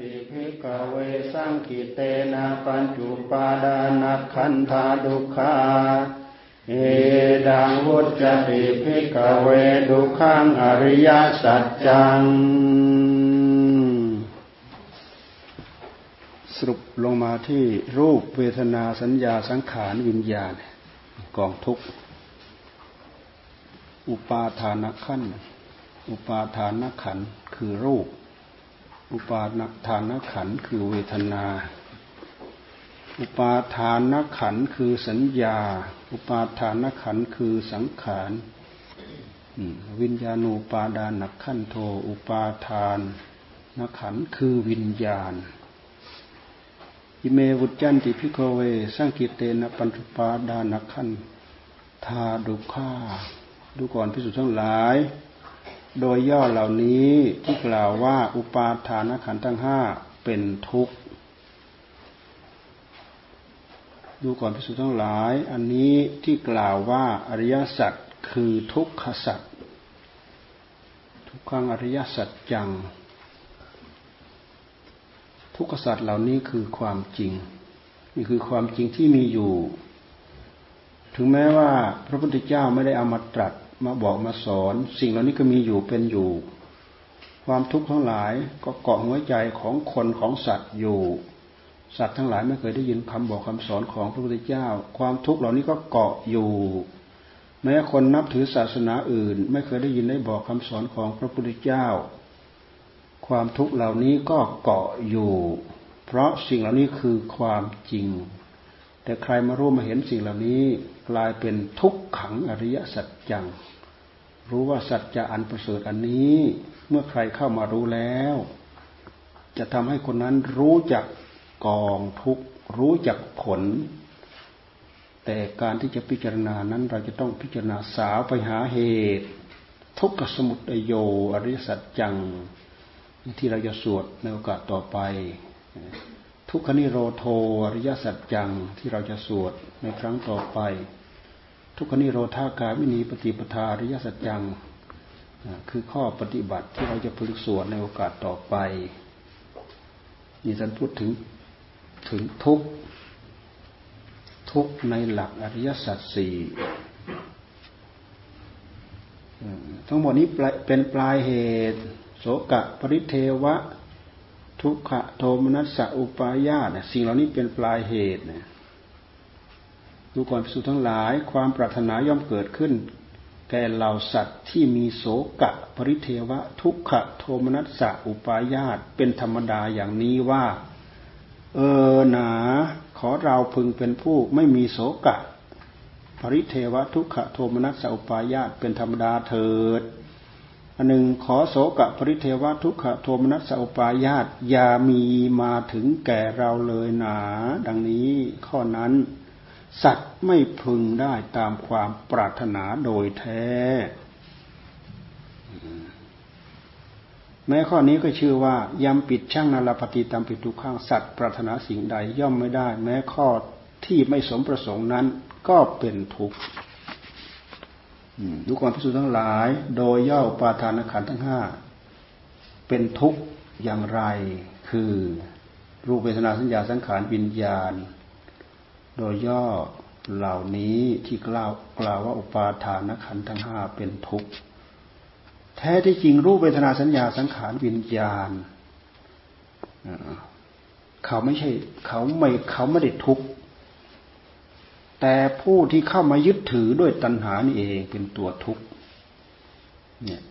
ติภิกเวสังกิเตนะปัญจุปาดานัขันธาดุขาเอดังวุจติภิกเวดุขังอริยสัจจัง สรุปลงมาที่รูปเวทนาสัญญาสังขารวิญญาณกองทุกอุปาทานขั้นอุปาทานขันคือรูป อุปาทานขันคือเวทนา อุปาทานขันคือสัญญา อุปาทานขันคือสังขารวิญญาณูปาดานักขันโท อุปาทานนขันคือวิญญาณอิเมวุจันติพิโกเวสังกิเตนะปัญจุปาดานักขันทาดุขาดูก่อนพิสุทธ์ทั้งหลาย โดยย่อเหล่านี้ที่กล่าวว่าอุปาทานขันธ์ทั้งห้าเป็นทุกข์ ดูก่อนพิสูจน์ทั้งหลาย อันนี้ที่กล่าวว่าอริยสัจคือทุกขสัจทุกขังอริยสัจจัง ทุกขสัจเหล่านี้คือความจริงนี่คือความจริงที่มีอยู่ ถึงแม้ว่าพระพุทธเจ้าไม่ได้เอามาตรัส มาบอกมาสอน สิ่งเหล่านี้ก็มีอยู่เป็นอยู่ ความทุกข์ทั้งหลายก็เกาะหัวใจของคนของสัตว์อยู่ สัตว์ทั้งหลายไม่เคยได้ยินคำบอกคำสอนของพระพุทธเจ้า ความทุกข์เหล่านี้ก็เกาะอยู่แม้คนนับถือศาสนาอื่น ไม่เคยได้ยินได้บอกคำสอนของพระพุทธเจ้า ความทุกข์เหล่านี้ก็เกาะอยู่ เพราะสิ่งเหล่านี้คือความจริง แต่ใครมารู้มาเห็นสิ่งเหล่านี้ กลายเป็นทุกขังอริยสัจจัง รู้ว่าสัจจะอันประเสริฐอันนี้ เมื่อใครเข้ามารู้แล้ว จะทำให้คนนั้นรู้จักกองทุกรู้จักผล แต่การที่จะพิจารณานั้นเราจะต้องพิจารณาสาวไปหาเหตุ ทุกขสมุทัยโยอริสัจจัง ที่เราจะสวดในโอกาสต่อไป ทุกขนิโรโทอริยสัจจังที่เราจะสวดในครั้งต่อไป ทุกขนิโรธากาวินีปฏิปทาอริยสัจจังคือข้อปฏิบัติที่เราจะพึกสวดในโอกาสต่อไปนี่ท่านพูดถึงถึงทุกทุกในหลักอริยสัจสี่ทั้งหมดนี้เป็นปลายเหตุ โสกะปริเทวะ ทุกขโทมนัสสะอุปายาตสิ่งเหล่านี้เป็นปลายเหตุเนี่ย ดูก่อนพิสูจทั้งหลาย ความปรารถนาย่อมเกิดขึ้น แก่เหล่าสัตว์ที่มีโสกะ ปริเทวะ ทุกขะ โทมนัสสะอุปายาตเป็นธรรมดาอย่างนี้ว่า เออหนา ขอเราพึงเป็นผู้ไม่มีโสกะ ปริเทวะ ทุกขโทมนัสสุปายาตเป็นธรรมดาเถิดอันหนึ่งขอโสกะปริเทวะทุกขโทมนัสสุปายาตอย่ามีมาถึงแก่เราเลยหนา ดังนี้ข้อนั้น สัตว์ไม่พึงได้ตามความปรารถนาโดยแท้ แม้ข้อนี้ก็ชื่อว่ายำปิดช่างนาลปฏิตามปิดทุกข้างสัตว์ปรารถนาสิ่งใดย่อมไม่ได้ แม้ข้อที่ไม่สมประสงค์นั้นก็เป็นทุกข์ดูความพิสูจน์ทั้งหลาย โดยย่อปาทานขันทั้งห้าเป็นทุกข์อย่างไร คือรูปเวทนาสัญญาสังขารวิญญาณ โดยย่อเหล่านี้ที่กล่าวกล่าวว่าอุปาทานขันทั้งห้าเป็นทุกข์แท้ที่จริงรูปเวทนาสัญญาสังขารวิญญาณเขาไม่ใช่เขาไม่เขาไม่ได้ทุกข์แต่ผู้ที่เข้ามายึดถือด้วยตัณหานี่เองเป็นตัวทุกข์เนี่ย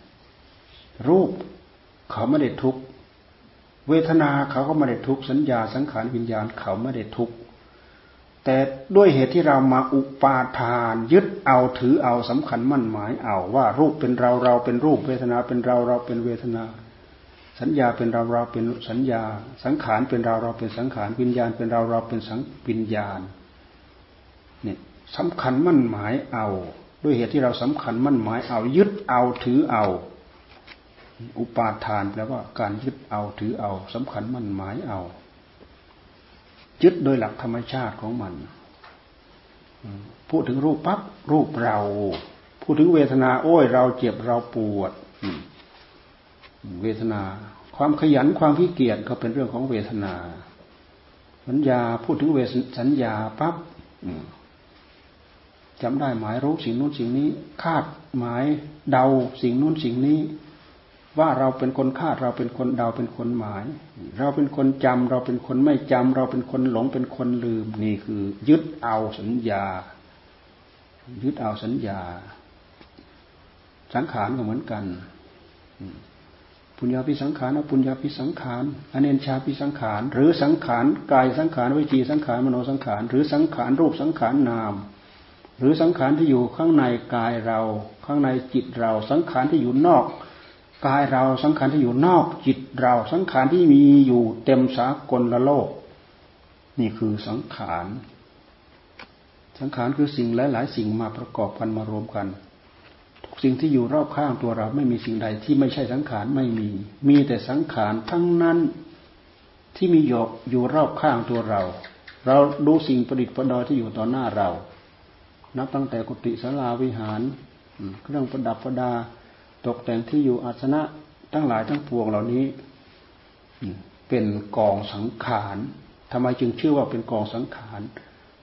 รูปเขาไม่ได้ทุกข์เวทนาเขาก็ไม่ได้ทุกข์สัญญาสังขารวิญญาณเขาไม่ได้ทุกข์ แต่ด้วยเหตุที่เรามาอุปาทาน ยึดเอาถือเอาสำคัญมั่นหมายเอาว่ารูปเป็นเราเราเป็นรูปเวทนาเป็นเราเราเป็นเวทนา สัญญาเป็นเราเราเป็นสัญญา สังขารเป็นเราเราเป็นสังขารวิญญาณเป็นเราเราเป็นสังวิญญาณเนี่ยสำคัญมั่นหมายเอา ด้วยเหตุที่เราสำคัญมั่นหมายเอา ยึดเอาถือเอา อุปาทานแปลว่าการยึดเอาถือเอาสำคัญมั่นหมายเอา ยึดโดยหลักธรรมชาติของมัน พูดถึงรูปปั๊บรูปเรา พูดถึงเวทนา โอ้ย เราเจ็บเราปวด เวทนา ความขยันความขี้เกียจก็เป็นเรื่องของเวทนา สัญญาพูดถึงเวสัญญาปั๊บจำได้หมายรู้สิ่งนู้นสิ่งนี้ คาดหมายเดาสิ่งนู้นสิ่งนี้ ว่าเราเป็นคนคาดเราเป็นคนเดาเป็นคนหมาย เราเป็นคนจำเราเป็นคนไม่จำเราเป็นคนหลงเป็นคนลืมนี่คือ ยึดเอาสัญญา ยึดเอาสัญญา สังขารก็เหมือนกันปุญญาพิสังขารอปุญญาพิสังขารอเนนชาพิสังขาร หรือสังขารกายสังขารวิจีสังขารมโนสังขาร หรือสังขารรูปสังขารนาม หรือสังขารที่อยู่ข้างในกายเรา ข้างในจิตเรา สังขารที่อยู่นอก กายเราสังขารที่อยู่นอกจิตเราสังขารที่มีอยู่เต็มสากลละโลก นี่คือสังขาร สังขารคือสิ่งหลาย ๆ สิ่งมาประกอบกันมารวมกัน ทุกสิ่งที่อยู่รอบข้างตัวเราไม่มีสิ่งใดที่ไม่ใช่สังขารไม่มี มีแต่สังขารทั้งนั้นที่มีอยู่อยู่รอบข้างตัวเรา เราดูสิ่งประดิษฐ์ประดอยที่อยู่ต่อหน้าเรา นับตั้งแต่กุฏิศาลาวิหาร เครื่องประดับประดา ตกแต่งที่อยู่อาสนะทั้งหลายทั้งปวงเหล่านี้เป็นกองสังขารทำไมจึงชื่อว่าเป็นกองสังขาร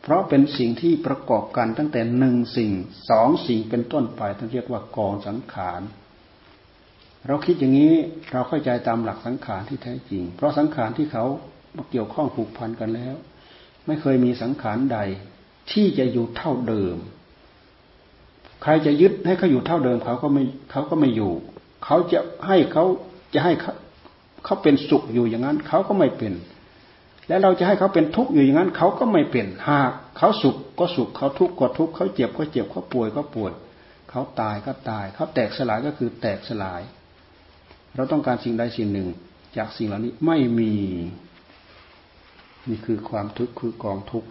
เพราะเป็นสิ่งที่ประกอบกันตั้งแต่หนึ่งสิ่งสองสิ่งเป็นต้นไปท่านเรียกว่ากองสังขาร เราคิดอย่างนี้เราเข้าใจตามหลักสังขารที่แท้จริง เพราะสังขารที่เขามาเกี่ยวข้องผูกพันกันแล้ว ไม่เคยมีสังขารใดที่จะอยู่เท่าเดิม ใครจะยึดให้เขาอยู่เท่าเดิมเขาก็ไม่เขาก็ไม่อยู่ เขาจะให้เขาจะให้เขาเขาเป็นสุขอยู่อย่างนั้น เขาก็ไม่เป็น แล้วเราจะให้เขาเป็นทุกข์อยู่อย่างนั้น เขาก็ไม่เป็นหากเขาสุขก็สุขเขาทุกข์ก็ทุกข์เขาเจ็บก็เจ็บเขาป่วยก็ป่วย เขาตายก็ตาย เขาแตกสลายก็คือแตกสลาย เราต้องการสิ่งใดสิ่งหนึ่ง จากสิ่งเหล่านี้ไม่มี นี่คือความทุกข์คือกองทุกข์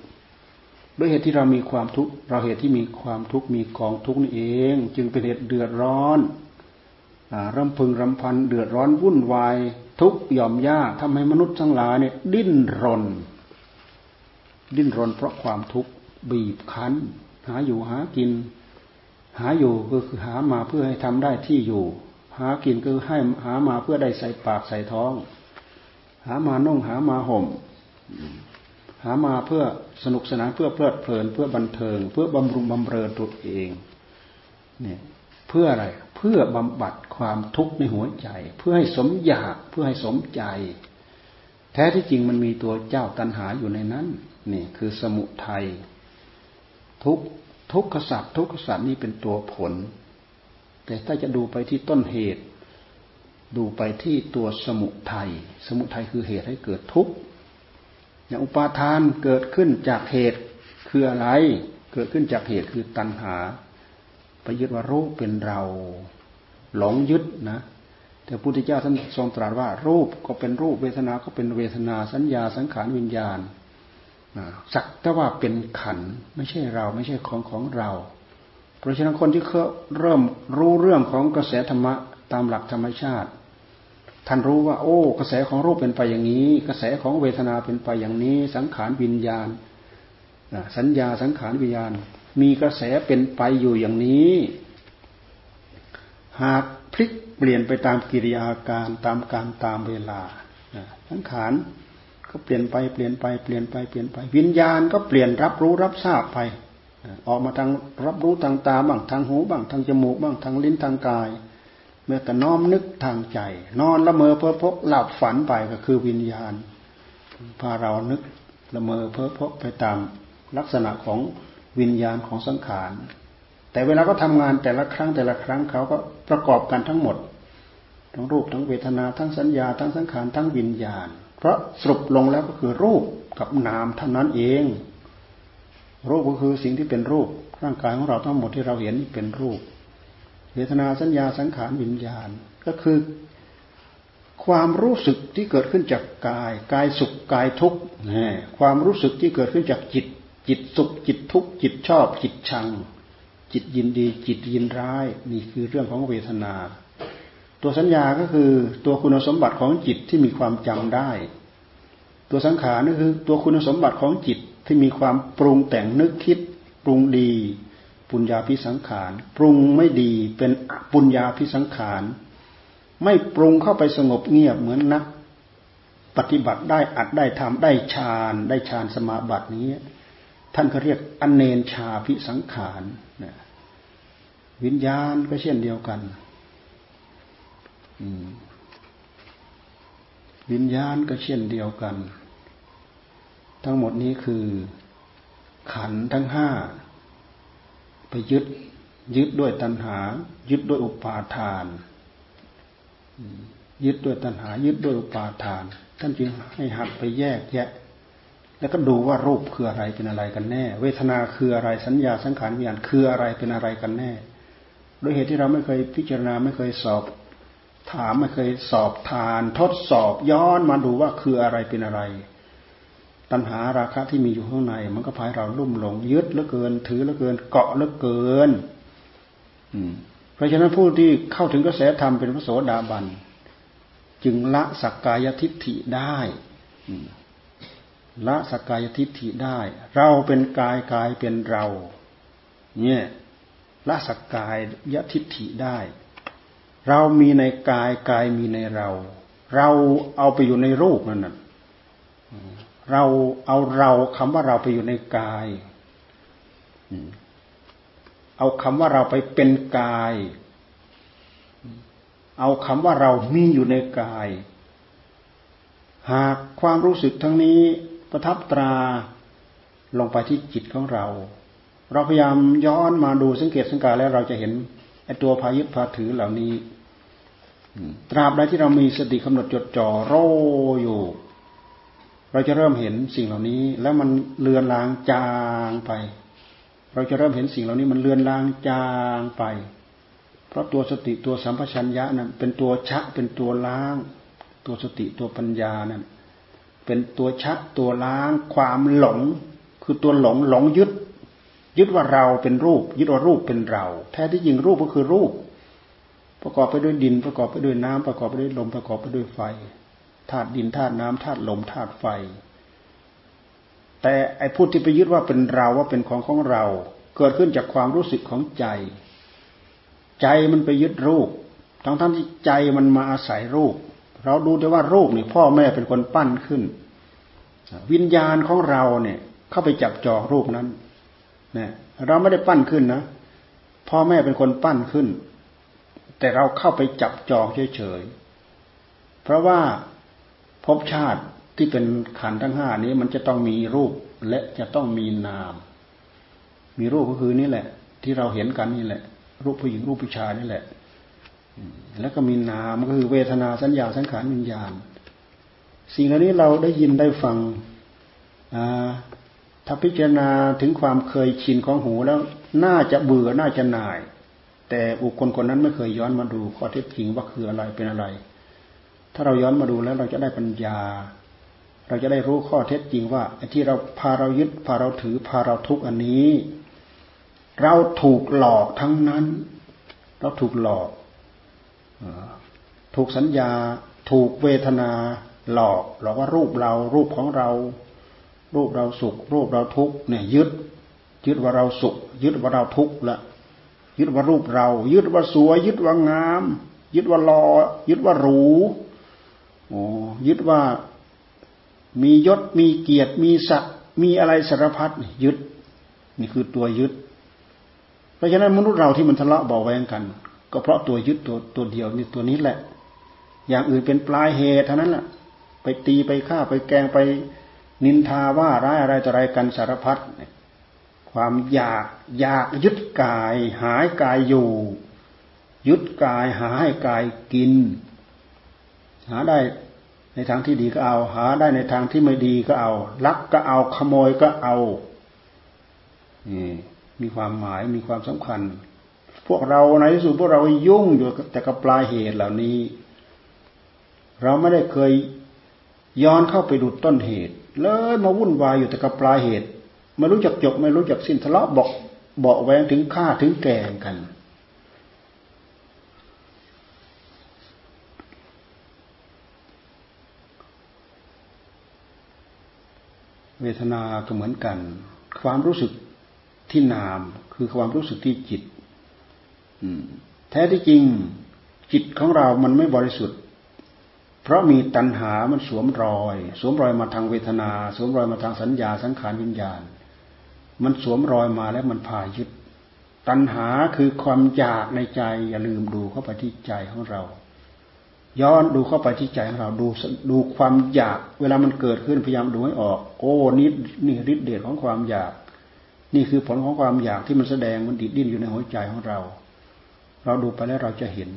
ด้วยเหตุที่เรามีความทุกข์เราเหตุที่มีความทุกข์มีกองทุกข์นี่เอง จึงเป็นเหตุเดือดร้อนรำพึงรำพันเดือดร้อนวุ่นวาย ทุกยอมยากทำให้มนุษย์ทั้งหลายเนี่ยดิ้นรน ดิ้นรนเพราะความทุกข์บีบคั้น หาอยู่หากิน หาอยู่ก็คือหามาเพื่อให้ทำได้ที่อยู่ หากินก็ให้หามาเพื่อได้ใส่ปากใส่ท้อง หามานุ่งหามาห่ม หามาเพื่อสนุกสนานเพื่อเพลิดเพลินเพื่อบันเทิง เพื่อบำรุงบำเรอตัวเองเนี่ยเพื่ออะไรเพื่อบำบัดความทุกข์ในหัวใจ เพื่อให้สมอยากเพื่อให้สมใจ แท้ที่จริงมันมีตัวเจ้าตัณหาอยู่ในนั้นนี่คือสมุทัยทุกทุกขสัตว์ทุกขสัตว์นี่เป็นตัวผล แต่ถ้าจะดูไปที่ต้นเหตุ ดูไปที่ตัวสมุทัยสมุทัยคือเหตุให้เกิดทุกข์ อย่างอุปาทานเกิดขึ้นจากเหตุคืออะไร เกิดขึ้นจากเหตุคือตัณหาไปยึดว่ารูปเป็นเรา หลงยึดนะ แต่พระพุทธเจ้าท่านทรงตรัสว่า รูปก็เป็นรูปเวทนาก็เป็นเวทนาสัญญาสังขารวิญญาณสักแต่ว่าเป็นขันไม่ใช่เราไม่ใช่ของของเรา เพราะฉะนั้นคนที่เขาเริ่มรู้เรื่องของกระแสธรรมะตามหลักธรรมชาติ ท่านรู้ว่า โอ้ กระแสของรูปเป็นไปอย่างนี้ กระแสของเวทนาเป็นไปอย่างนี้ สังขารวิญญาณสัญญาสังขารวิญญาณ มีกระแสเป็นไปอยู่อย่างนี้ หากพลิกเปลี่ยนไปตามกิริยาการตามการตามเวลาสังขารก็เปลี่ยนไปเปลี่ยนไปเปลี่ยนไปเปลี่ยนไป วิญญาณก็เปลี่ยนรับรู้รับทราบไป ออกมาทางรับรู้ทางตาบ้างทางหูบ้างทางจมูกบ้างทางลิ้นทางกาย เมื่อแต่น้อมนึกทางใจ นอนละเมอเพ้อพกหลับฝันไปก็คือวิญญาณ พาเรานึกละเมอเพ้อพกไปตามลักษณะของวิญญาณของสังขาร แต่เวลาก็ทำงานแต่ละครั้งแต่ละครั้งเขาก็ประกอบกันทั้งหมด ทั้งรูปทั้งเวทนาทั้งสัญญา ทั้งสังขารทั้งวิญญาณ เพราะสรุปลงแล้วก็คือรูปกับนามเท่านั้นเอง รูปก็คือสิ่งที่เป็นรูป ร่างกายของเราทั้งหมดที่เราเห็นเป็นรูป เวทนาสัญญาสังขารวิญญาณ ก็คือ ความรู้สึกที่เกิดขึ้นจากกาย กายสุขกายทุกข์ความรู้สึกที่เกิดขึ้นจากจิต จิตสุขจิตทุกข์จิตชอบ จิตชัง จิตยินดี จิตยินร้าย นี่คือเรื่องของเวทนา ตัวสัญญาก็คือตัวคุณสมบัติของจิตที่มีความจำได้ ตัวสังขารก็คือตัวคุณสมบัติของจิตที่มีความปรุงแต่งนึกคิดปรุงดี ปุญญาพิสังขาร ปรุงไม่ดีเป็นปุญญาพิสังขาร ไม่ปรุงเข้าไปสงบเงียบเหมือนนัก ปฏิบัติได้อัดได้ทำได้ฌานได้ฌานสมาบัตินี้ ท่านก็เรียกอนเนนชาพิสังขารวิญญาณก็เช่นเดียวกันวิญญาณก็เช่นเดียวกัน ทั้งหมดนี้คือ ขันทั้งห้า ไปยึด ยึดด้วยตัณหา ยึดด้วยอุปาทาน ยึดด้วยตัณหา ยึดด้วยอุปาทาน ท่านจึงให้หัดไปแยกแยะ แล้วก็ดูว่ารูปคืออะไรเป็นอะไรกันแน่ เวทนาคืออะไรสัญญาสังขารวิญญาณคืออะไรเป็นอะไรกันแน่โดยเหตุที่เราไม่เคยพิจารณาไม่เคยสอบถามไม่เคยสอบทาน ทดสอบย้อนมาดูว่าคืออะไรเป็นอะไร ตัณหาราคะที่มีอยู่ข้างใน มันก็พายเราลุ่มหลงยึดเหลือเกิน ถือเหลือเกิน เกาะเหลือเกิน อืม เพราะฉะนั้นผู้ที่เข้าถึงกระแสธรรมเป็นพระโสดาบันจึงละสักกายทิฏฐิได้ละสักกายทิฏฐิได้ เราเป็นกายกายเป็นเรา เนี่ยละสักกายยทิฏฐิได้ เรามีในกายกายมีในเรา เราเอาไปอยู่ในรูปนั่นน่ะ เราเอาเราคำว่าเราไปอยู่ในกาย เอาคำว่าเราไปเป็นกาย เอาคำว่าเรามีอยู่ในกาย หากความรู้สึกทั้งนี้ประทับตราลงไปที่จิตของเรา เราพยายามย้อนมาดูสังเกตสังกาแล้วเราจะเห็นไอ้ตัวพายึดพาถือเหล่านี้ ตราบใดที่เรามีสติกำหนดจดจ่อโรอยู่ เราจะเริ่มเห็นสิ่งเหล่านี้ แล้วมันเลือนลางจางไป เราจะเริ่มเห็นสิ่งเหล่านี้มันเลือนลางจางไป เพราะตัวสติตัวสัมปชัญญะนั้นเป็นตัวชะเป็นตัวล้าง ตัวสติตัวปัญญานั้นเป็นตัวชะตัวล้างความหลง คือตัวหลงหลงยึด ยึดว่าเราเป็นรูป ยึดว่ารูปเป็นเรา แท้ที่จริงรูปก็คือรูป ประกอบไปด้วยดินประกอบไปด้วยน้ำประกอบไปด้วยลมประกอบไปด้วยไฟ ธาตุดินธาตุน้ำธาตุลมธาตุไฟ แต่ไอ้พูดที่ไปยึดว่าเป็นเราว่าเป็นของของเรา เกิดขึ้นจากความรู้สึกของใจ ใจมันไปยึดรูป ทั้งทั้งที่ใจมันมาอาศัยรูป เราดูได้ว่ารูปนี่พ่อแม่เป็นคนปั้นขึ้น วิญญาณของเราเนี่ย เข้าไปจับจองรูปนั้นเนี่ยเราไม่ได้ปั้นขึ้นนะพ่อแม่เป็นคนปั้นขึ้น แต่เราเข้าไปจับจองเฉยๆเพราะว่า ภพชาติที่เป็นขันทั้งห้านี้มันจะต้องมีรูปและจะต้องมีนาม มีรูปก็คือนี่แหละ ที่เราเห็นกันนี่แหละ รูปผู้หญิงรูปผู้ชายนี่แหละ แล้วก็มีนามก็คือเวทนาสัญญาสังขารวิญญาณ สิ่งเหล่านี้เราได้ยินได้ฟังถ้าพิจารณาถึงความเคยชินของหูแล้วน่าจะเบื่อน่าจะหน่าย แต่บุคคลคนนั้นไม่เคยย้อนมาดูข้อเท็จจริงว่าคืออะไรเป็นอะไร ถ้าเราย้อนมาดูแล้วเราจะได้ปัญญา เราจะได้รู้ข้อเท็จจริงว่าไอ้ที่เราพาเรายึดพาเราถือพาเราทุกอันนี้ เราถูกหลอกทั้งนั้น เราถูกหลอกถูกสัญญา ถูกเวทนาหลอกหลอกว่ารูปเรา รูปของเรา รูปเราสุข รูปเราทุกเนี่ยยึด ยึดว่าเราสุข ยึดว่าเราทุกข์ละยึดว่ารูปเรา ยึดว่าสวย ยึดว่างาม ยึดว่าหล่อยึดว่าหรู โอ้ยึดว่ามียศมีเกียรติมีศักดิ์มีอะไรสารพัดยึด นี่คือตัวยึด เพราะฉะนั้นมนุษย์เราที่มันทะเลาะเบาแวงกัน ก็เพราะตัวยึดตัวตัวเดียวนี่ตัวนี้แหละ อย่างอื่นเป็นปลายเหตุเท่านั้นแหละไปตีไปฆ่าไปแกงไปนินทาว่าร้ายอะไรต่ออะไรกันสารพัดความอยากอยากยึดกาย หายกายอยู่ ยึดกายหาให้กายกิน หาได้ในทางที่ดีก็เอา หาได้ในทางที่ไม่ดีก็เอาลักก็เอาขโมยก็เอานี่มีความหมายมีความสำคัญ พวกเราในที่สุดพวกเรายุ่งอยู่แต่กับปลายเหตุเหล่านี้ เราไม่ได้เคยย้อนเข้าไปดูต้นเหตุ เลยมาวุ่นวายอยู่แต่กับปลายเหตุ ไม่รู้จักจบไม่รู้จักสิ้นทะเลาะบอกบอกแวงถึงฆ่าถึงแกงกัน เวทนาก็เหมือนกัน ความรู้สึกที่นามคือความรู้สึกที่จิตแท้ที่จริงจิตของเรามันไม่บริสุทธิ์ เพราะมีตัณหามันสวมรอย สวมรอยมาทางเวทนา สวมรอยมาทางสัญญาสังขารวิญญาณ มันสวมรอยมาแล้วมันพายึด ตัณหาคือความอยากในใจอย่าลืมดูเข้าไปที่ใจของเรา ย้อนดูเข้าไปที่ใจของเราดูดูความอยาก เวลามันเกิดขึ้นพยายามดูให้ออก โอ้นี่นี่ฤทธิ์เดชของความอยาก นี่คือผลของความอยากที่มันแสดงมันดิดดิ้นอยู่ในหัวใจของเรา เราดูไปแล้วเราจะเห็น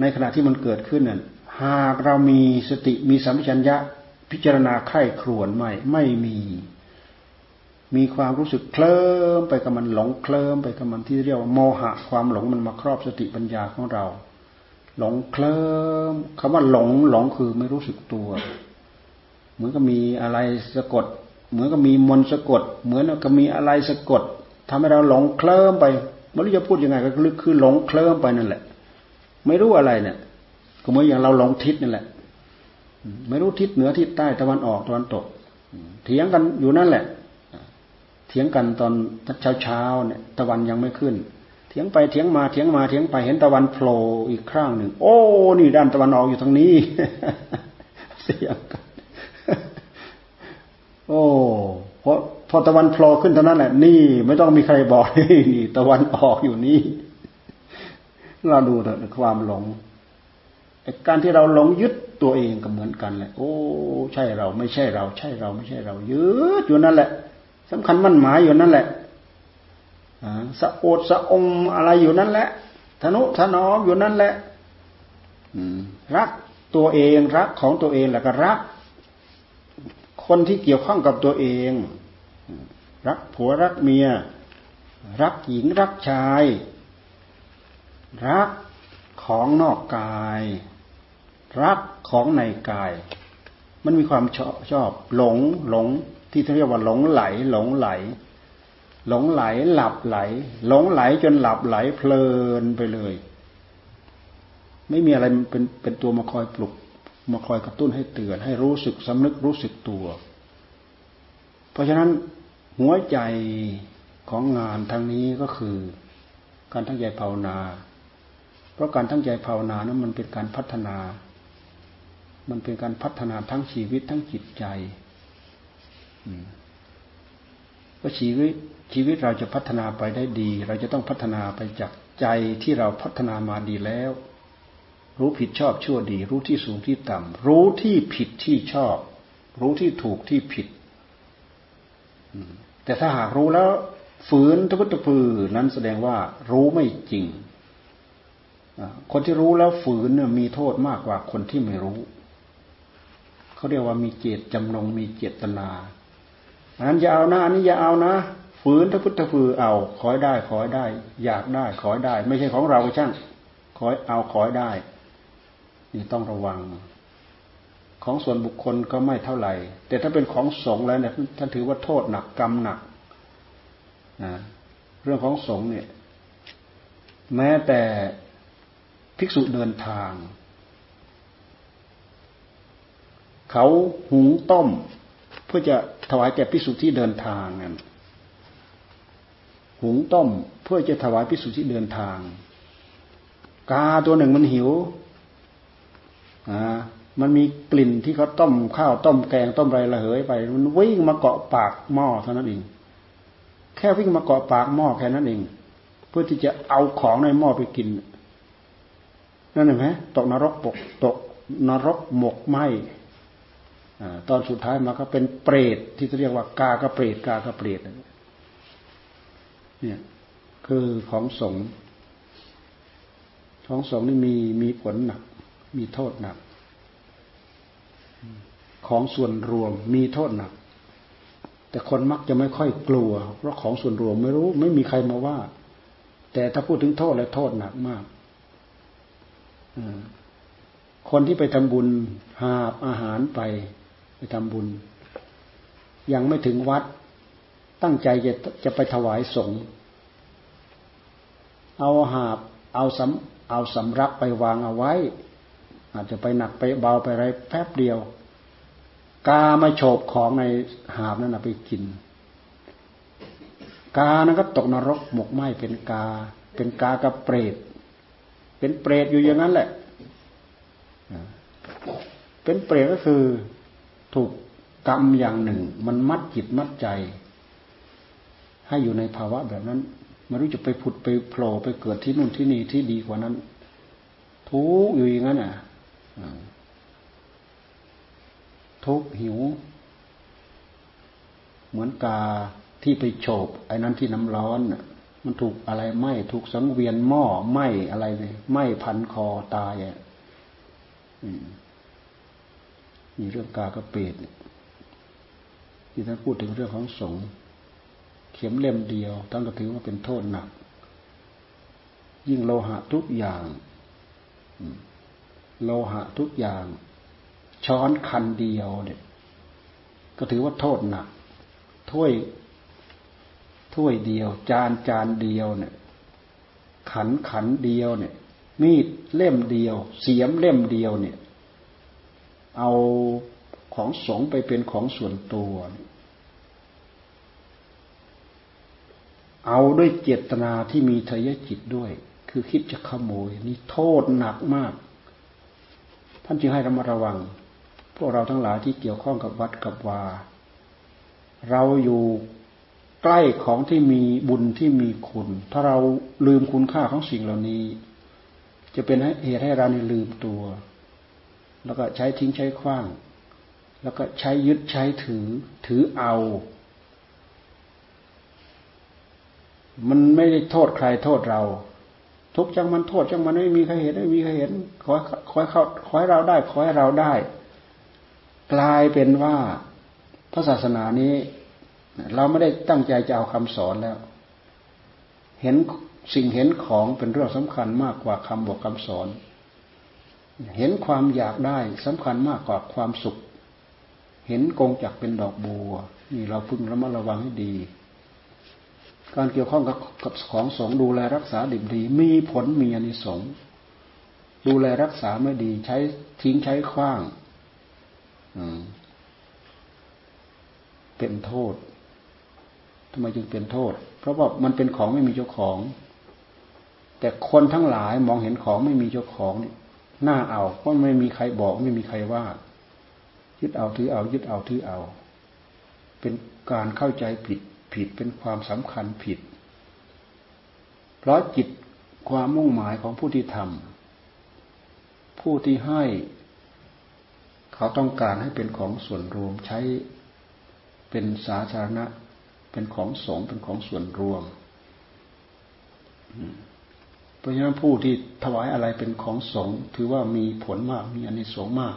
ในขณะที่มันเกิดขึ้นนั้นหากเรามีสติมีสัมผัสัญญะ พิจารณาไข้ครวนไม่ไม่มี มีความรู้สึกเคลิ้มไปกับมันหลงเคลิ้มไปกับมันที่เรียกว่าโมหะ ความหลงมันมาครอบสติปัญญาของเรา หลงเคลิ้มคำว่าหลงหลงคือไม่รู้สึกตัว เหมือนกับมีอะไรสะกด เหมือนกับมีมนสะกด เหมือนกับมีอะไรสะกดทำให้เราหลงเคลิ้มไปไม่รู้จะพูดยังไงก็คือหลงเคลิ้มไปนั่นแหละ ไม่รู้อะไรเนี่ยก็เหมือนอย่างเราหลงทิศนี่นแหละ ไม่รู้ทิศเหนือทิศใต้ตะวันออกตะวันตกเถียงกันอยู่นั่นแหละ เถียงกันตอนเช้าเช้าเนี่ย ตะวันยังไม่ขึ้น เถียงไปเถียงมาเถียงมาเถียงไปเห็นตะวันโผล่อีกครั้งหนึ่ง โอ้ นี่ด้านตะวันออกอยู่ทางนี้เสียงกันโอ้พอพอตะวันโผล่ขึ้นเท่านั้นแหละ นี่ไม่ต้องมีใครบอกนี่ ตะวันออกอยู่นี่เราดูเถอะความหลงการที่เราหลงยึดตัวเองก็เหมือนกันแหละ โอ้ ใช่เราไม่ใช่เรา ใช่เราไม่ใช่เรายึดอยู่นั่นแหละสำคัญมั่นหมายอยู่นั่นแหละ สะโอดสะอมอะไรอยู่นั่นแหละทนุถนอมอยู่นั่นแหละรักตัวเองรักของตัวเองแล้วก็รัก คนที่เกี่ยวข้องกับตัวเอง รักผัวรักเมีย รักหญิงรักชาย รักของนอกกาย รักของในกาย มันมีความชอบชอบหลงหลงที่เรียกว่าหลงไหลหลงไหลหลงไหล หลงไหลหลับไหล หลงไหลจนหลับไหลเพลินไปเลย ไม่มีอะไรเป็นเป็นตัวมาคอยปลุก มาคอยกระตุ้นให้เตือน ให้รู้สึกสำนึกรู้สึกตัว เพราะฉะนั้นหัวใจของงานทางนี้ก็คือ การทั้งใจภาวนา เพราะการทั้งใจภาวนานั้นมันเป็นการพัฒนา มันเป็นการพัฒนาทั้งชีวิตทั้งจิตใจเพราะชีวิต ชีวิตเราจะพัฒนาไปได้ดี เราจะต้องพัฒนาไปจากใจที่เราพัฒนามาดีแล้ว รู้ผิดชอบชั่วดี รู้ที่สูงที่ต่ำรู้ที่ผิดที่ชอบ รู้ที่ถูกที่ผิดแต่ถ้าหากรู้แล้วฝืนทุกตะพือนั้นแสดงว่ารู้ไม่จริงคนที่รู้แล้วฝืนมีโทษมากกว่าคนที่ไม่รู้ เขาเรียกว่ามีเจตจำนงมีเจตนาอันนั้นอย่าเอานะอันนี้อย่าเอานะ ฝืนถ้าพุทธฝือเอาขอได้ขอได้ อยากได้ขอได้ ไม่ใช่ของเราก็ช่างขอเอาขอได้นี่ต้องระวัง ของส่วนบุคคลก็ไม่เท่าไหร่ แต่ถ้าเป็นของสงฆ์แล้วเนี่ยท่านถือว่าโทษหนักกรรมหนักนะเรื่องของสงฆ์เนี่ย แม้แต่ภิกษุเดินทาง เขาหุงต้ม เพื่อจะถวายแก่ภิกษุที่เดินทางนั่น หุงต้มเพื่อจะถวายภิกษุที่เดินทาง กาตัวหนึ่งมันหิวอ่ามันมีกลิ่นที่เขาต้มข้าวต้มแกงต้มไรระเหยไป มันวิ่งมาเกาะปากหม้อเท่านั้นเอง แค่วิ่งมาเกาะปากหม้อแค่นั้นเอง เพื่อที่จะเอาของในหม้อไปกิน นั่นเห็นไหมตกนรกปกตกนรกหมกไหมตอนสุดท้ายมาก็เป็นเปรตที่เรียกว่ากากระเปรตกากระเปรต เนี่ยคือของสงของสงนี่มีมีผลหนัก มีโทษหนัก ของส่วนรวมมีโทษหนัก แต่คนมักจะไม่ค่อยกลัว เพราะของส่วนรวมไม่รู้ ไม่มีใครมาว่า แต่ถ้าพูดถึงโทษแล้วโทษหนักมากคนที่ไปทำบุญหาบอาหารไป ไปทำบุญ ยังไม่ถึงวัด ตั้งใจจะจะไปถวายสงฆ์เอาหาบเอาสำเอาสำรับไปวางเอาไว้ อาจจะไปหนักไปเบาไปอะไรแป๊บเดียว กามาโฉบของในหาบนั่นไปกิน กานั้นก็ตกนรกหมกไหมเป็นกา เป็นกากระเปรตเป็นเปรตอยู่อย่างนั้นแหละ เป็นเปรตก็คือถูกกรรมอย่างหนึ่ง มันมัดจิตมัดใจ ให้อยู่ในภาวะแบบนั้นไม่รู้จะไปผุดไปโผล่ไปเกิดที่นู่นที่นี่ที่ดีกว่านั้น ทุกอยู่อย่างนั้นอะทุกหิว เหมือนกาที่ไปโฉบไอ้นั้นที่น้ำร้อนมันถูกอะไรไหมถูกสังเวียนหม้อไหมอะไรเลยไหมพันคอตายอะมีเรื่องกากระเปดที่ท่านพูดถึงเรื่องของสงฆ์ ข็มเล่มเดียวท่านก็ถือว่าเป็นโทษหนัก ยิ่งโลหะทุกอย่างโลหะทุกอย่าง ช้อนคันเดียวเนี่ยก็ถือว่าโทษหนักถ้วยถ้วยเดียว จานจานเดียวเนี่ย ขันขันเดียวเนี่ย มีดเล่มเดียว เสียมเล่มเดียวเนี่ย เอาของสงไปเป็นของส่วนตัวเเอาด้วยเจตนาที่มีทยจิตด้วย คือคิดจะขโมย นี่โทษหนักมาก ท่านจึงให้ระมัดระวัง พวกเราทั้งหลายที่เกี่ยวข้องกับวัดกับวา เราอยู่ใกล้ของที่มีบุญที่มีคุณ ถ้าเราลืมคุณค่าของสิ่งเหล่านี้ จะเป็นเหตุให้เราในลืมตัว แล้วก็ใช้ทิ้งใช้คว้าง แล้วก็ใช้ยึดใช้ถือ ถือเอา มันไม่ได้โทษใครโทษเรา ทุกจังมันโทษจังมันไม่มีใครเห็นไม่มีใครเห็นขอขอให้เขาขอให้เราได้ ขอให้เราได้ กลายเป็นว่าพระศาสนานี้ เราไม่ได้ตั้งใจจะเอาคำสอนแล้ว เห็นสิ่งเห็นของเป็นเรื่องสำคัญมากกว่าคำบอกคำสอน เห็นความอยากได้สำคัญมากกว่าความสุข เห็นกงจักเป็นดอกบัว นี่เราพึงระมัดระวังให้ดี การเกี่ยวข้องกับกับของสงดูแลรักษาดิบดี มีผลมีอนิสงส์ดูแลรักษาไม่ดี ใช้ทิ้งใช้คว้างเป็นโทษทำไมจึงเป็นโทษ เพราะว่ามันเป็นของไม่มีเจ้าของ แต่คนทั้งหลายมองเห็นของไม่มีเจ้าของนี่น่าเอาเพราะไม่มีใครบอก ไม่มีใครว่า ยึดเอาถือเอา ยึดเอาถือเอา เป็นการเข้าใจผิด ผิดเป็นความสำคัญผิด เพราะจิตความมุ่งหมายของผู้ที่ทำผู้ที่ให้ เขาต้องการให้เป็นของส่วนรวมใช้เป็นสาธารณะ เป็นของสงเป็นของส่วนรวมเพราะฉะนั้นผู้ที่ถวายอะไรเป็นของสงถือว่ามีผลมากมีอานิสงส์มาก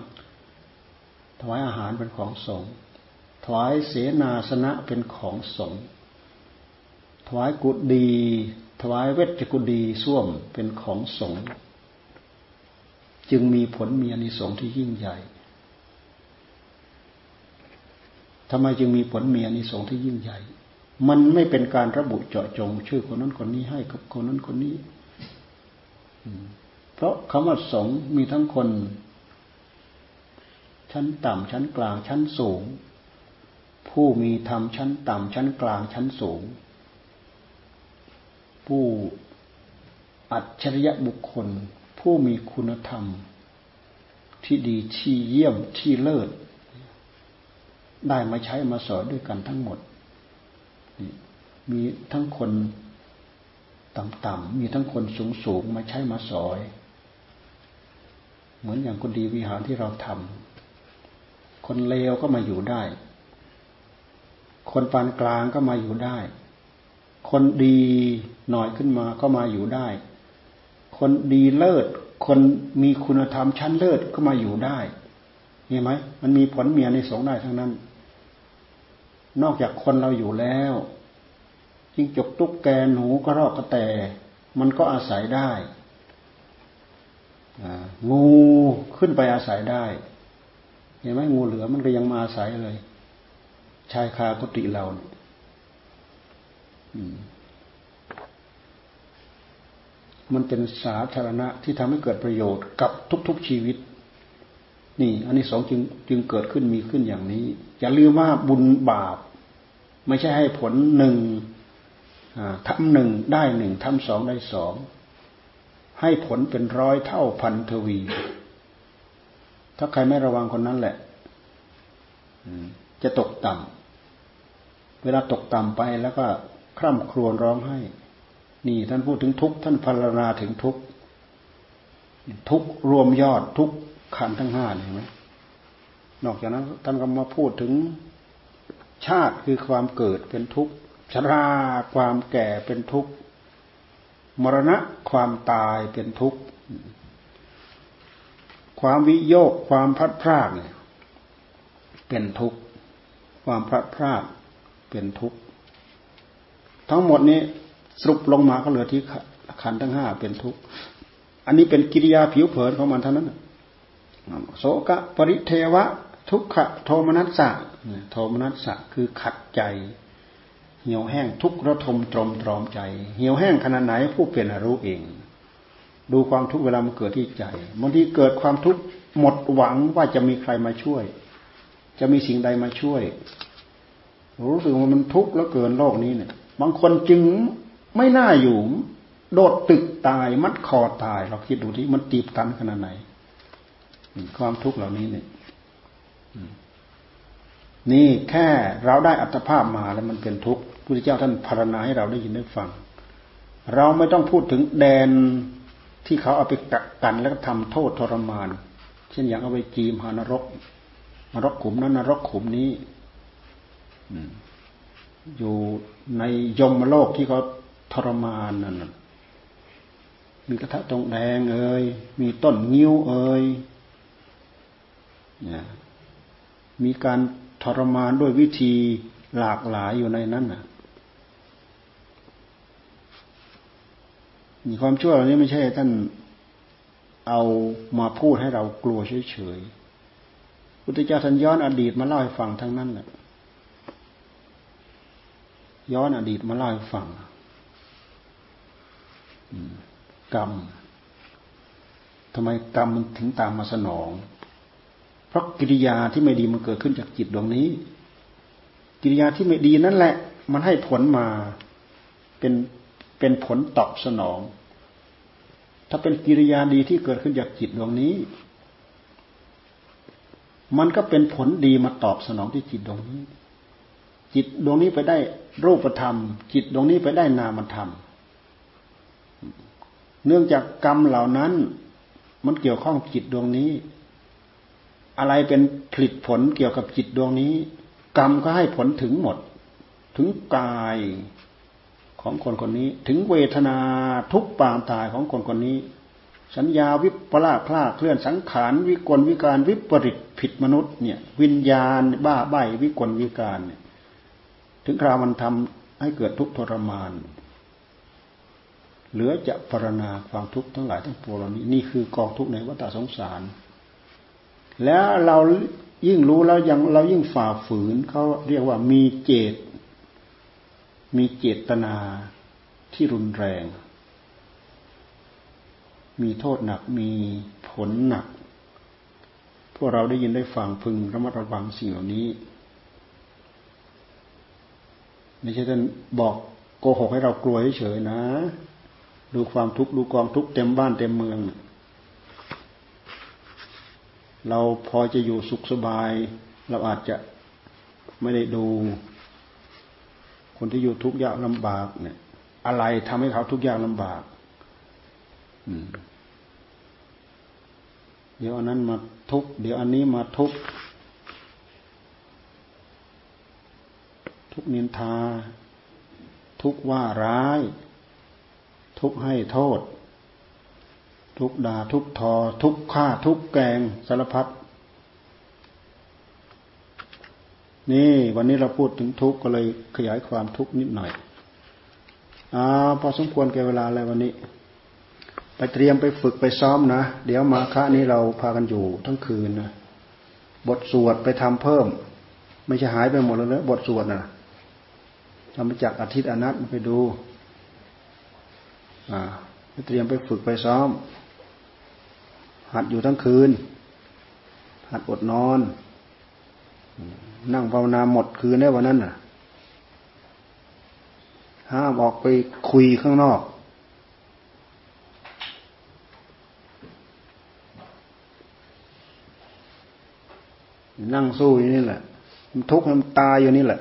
ถวายอาหารเป็นของสง ถวายเสนาสนะเป็นของสงถวายกุฎีถวายเวชกุฎีส้วมเป็นของสงจึงมีผลมีอนิสงส์ที่ยิ่งใหญ่ทำไมจึงมีผลมีอนิสงส์ที่ยิ่งใหญ่ มันไม่เป็นการระบุเจาะจง ชื่อคนนั้นคนนี้ให้กับคนนั้นคนนี้เพราะคำว่าสงมีทั้งคน ชั้นต่ำชั้นกลางชั้นสูง ผู้มีธรรมชั้นต่ำชั้นกลางชั้นสูง ผู้อัจฉริยะบุคคล ผู้มีคุณธรรม ที่ดีที่เยี่ยมที่เลิศ ได้มาใช้มาสอนด้วยกันทั้งหมด มีทั้งคนต่ำๆมีทั้งคนสูงๆมาใช้มาสอย เหมือนอย่างคนดีวิหารที่เราทำคนเลวก็มาอยู่ได้ คนปานกลางก็มาอยู่ได้ คนดีหน่อยขึ้นมาก็มาอยู่ได้ คนดีเลิศ คนมีคุณธรรมชั้นเลิศก็มาอยู่ได้เห็นไหมมันมีผลเมียในสงได้ทั้งนั้น นอกจากคนเราอยู่แล้วจิงจกตุ๊กแกหนูกระรอกกระแต มันก็อาศัยได้งูขึ้นไปอาศัยได้ เห็นไหมงูเหลือมันก็ยังมาอาศัยเลย ชายคากุฏิเรามันเป็นสาธารณะที่ทำให้เกิดประโยชน์กับทุกๆชีวิต นี่ อันนี้สองจึงจึงเกิดขึ้นมีขึ้นอย่างนี้ อย่าลืมว่าบุญบาป ไม่ใช่ให้ผลหนึ่งทำหนึ่งได้หนึ่งทำสองได้สองให้ผลเป็นร้อยเท่าพันทวี ถ้าใครไม่ระวังคนนั้นแหละจะตกต่ำ เวลาตกต่ำไปแล้วก็คร่ำครวญร้องไห้ นี่ท่านพูดถึงทุกท่านพรรณนาถึงทุกทุกรวมยอดทุกขันทั้งห้าเห็นไหมนอกจากนั้นท่านก็มาพูดถึงชาติคือความเกิดเป็นทุกข์ชราความแก่เป็นทุกข์มรณะความตายเป็นทุกข์ความวิโยคความพัดพรากเนี่ยเป็นทุกข์ความพลัดพราก เป็นทุกข์ทั้งหมดนี้สรุปลงมาก็เหลือที่ขันทั้งห้าเป็นทุกข์อันนี้เป็นกิริยาผิวเผินของมันเท่านั้นโสกะปริเทวะ ทุกขะโทมนัสสะโทมนัสสะคือขัดใจ เหี่ยวแห้งทุกระทมตรมตรอมใจ เหี่ยวแห้งขนาดไหนผู้เป็นรู้เอง ดูความทุกข์เวลามันเกิดที่ใจบางทีเกิดความทุกข์หมดหวังว่าจะมีใครมาช่วย จะมีสิ่งใดมาช่วย รู้สึกว่ามันทุกข์แล้วเกินโลกนี้เนี่ย บางคนจึงไม่น่าอยู่ โดดตึกตายมัดคอตาย เราคิดดูที่มันตีบตันขนาดไหน ความทุกข์เหล่านี้เนี่ยนี่แค่เราได้อัตภาพมาแล้วมันเป็นทุกข์พุทธเจ้าท่านพารณาให้เราได้ยินได้ฟัง เราไม่ต้องพูดถึงแดนที่เขาเอาไปกักกันแล้วก็ทำโทษทรมาน เช่นอย่างเอาไปจีมหานรกนรกขุมนั้นนรกขุมนี้ อยู่ในยมโลกที่เขาทรมานนั่นมีกระทะตรงแดงเอ่ยมีต้นงิ้วเอ่ยมีการทรมานด้วยวิธีหลากหลายอยู่ในนั้นน่ะมีความชั่วเหล่านี้ไม่ใช่ท่านเอามาพูดให้เรากลัวเฉยๆพุทธเจ้าท่านย้อนอดีตมาเล่าให้ฟังทั้งนั้นแหละ ย้อนอดีตมาเล่าให้ฟังกรรมทำไมกรรมมันถึงตามมาสนอง เพราะกิริยาที่ไม่ดีมันเกิดขึ้นจากจิตดวงนี้ กิริยาที่ไม่ดีนั่นแหละ มันให้ผลมาเป็นเป็นผลตอบสนอง ถ้าเป็นกิริยาดีที่เกิดขึ้นจากจิตดวงนี้ มันก็เป็นผลดีมาตอบสนองที่จิตดวงนี้ จิตดวงนี้ไปได้รูปธรรม จิตดวงนี้ไปได้นามธรรม เนื่องจากกรรมเหล่านั้น มันเกี่ยวข้องจิตดวงนี้ อะไรเป็นผลิตผลเกี่ยวกับจิตดวงนี้ กรรมก็ให้ผลถึงหมด ถึงกายของคนคนนี้ ถึงเวทนาทุกปางตายของคนคนนี้ สัญญาวิปลาสพลาเคลื่อนสังขารวิกลวิการวิปริตผิดมนุษย์เนี่ย วิญญาณบ้าใบวิกลวิการเนี่ย ถึงคราวมันทำให้เกิดทุกข์ทรมาน เหลือจะปรณาความทุกข์ทั้งหลายทั้งปวงเหล่านี้นี่คือกองทุกข์ในวัฏสงสาร แล้วเรายิ่งรู้แล้วยังเรายิ่งฝ่าฝืนเขาเรียกว่ามีเจต มีเจตนาที่รุนแรง มีโทษหนักมีผลหนัก พวกเราได้ยินได้ฟังพึงระมัดระวังสิ่งเหล่านี้ ไม่ใช่ท่านบอกโกหกให้เรากลัวเฉยๆนะ ดูความทุกข์ดูกองทุกข์เต็มบ้านเต็มเมือง เราพอจะอยู่สุขสบาย เราอาจจะไม่ได้ดู คนที่อยู่ทุกข์ยากลำบากเนี่ย อะไรทำให้เขาทุกข์ยากลำบากเดี๋ยวอันนั้นมาทุกเดี๋ยวอันนี้มาทุก ทุกนินทา ทุกว่าร้าย ทุกให้โทษ ทุกดาทุกทอ ทุกฆ่า ทุกแกงสารพัดนี่วันนี้เราพูดถึงทุกก็เลยขยายความทุกนิดหน่อยอ่าพอสมควรแก่เวลาแล้ววันนี้ ไปเตรียมไปฝึกไปซ้อมนะ เดี๋ยวมาค่านี้เราพากันอยู่ทั้งคืนนะบทสวดไปทำเพิ่ม ไม่ใช่หายไปหมดแล้วนะบทสวดนะ ทำมาจากอาทิตย์อนัตไปดูไปเตรียมไปฝึกไปซ้อม หัดอยู่ทั้งคืน หัดอดนอน นั่งภาวนาหมดคืนได้วันนั้นน่ะห้ามออกไปคุยข้างนอก นั่งสู้อยู่นี่แหละ มันทุกข์มันตายอยู่นี่แหละ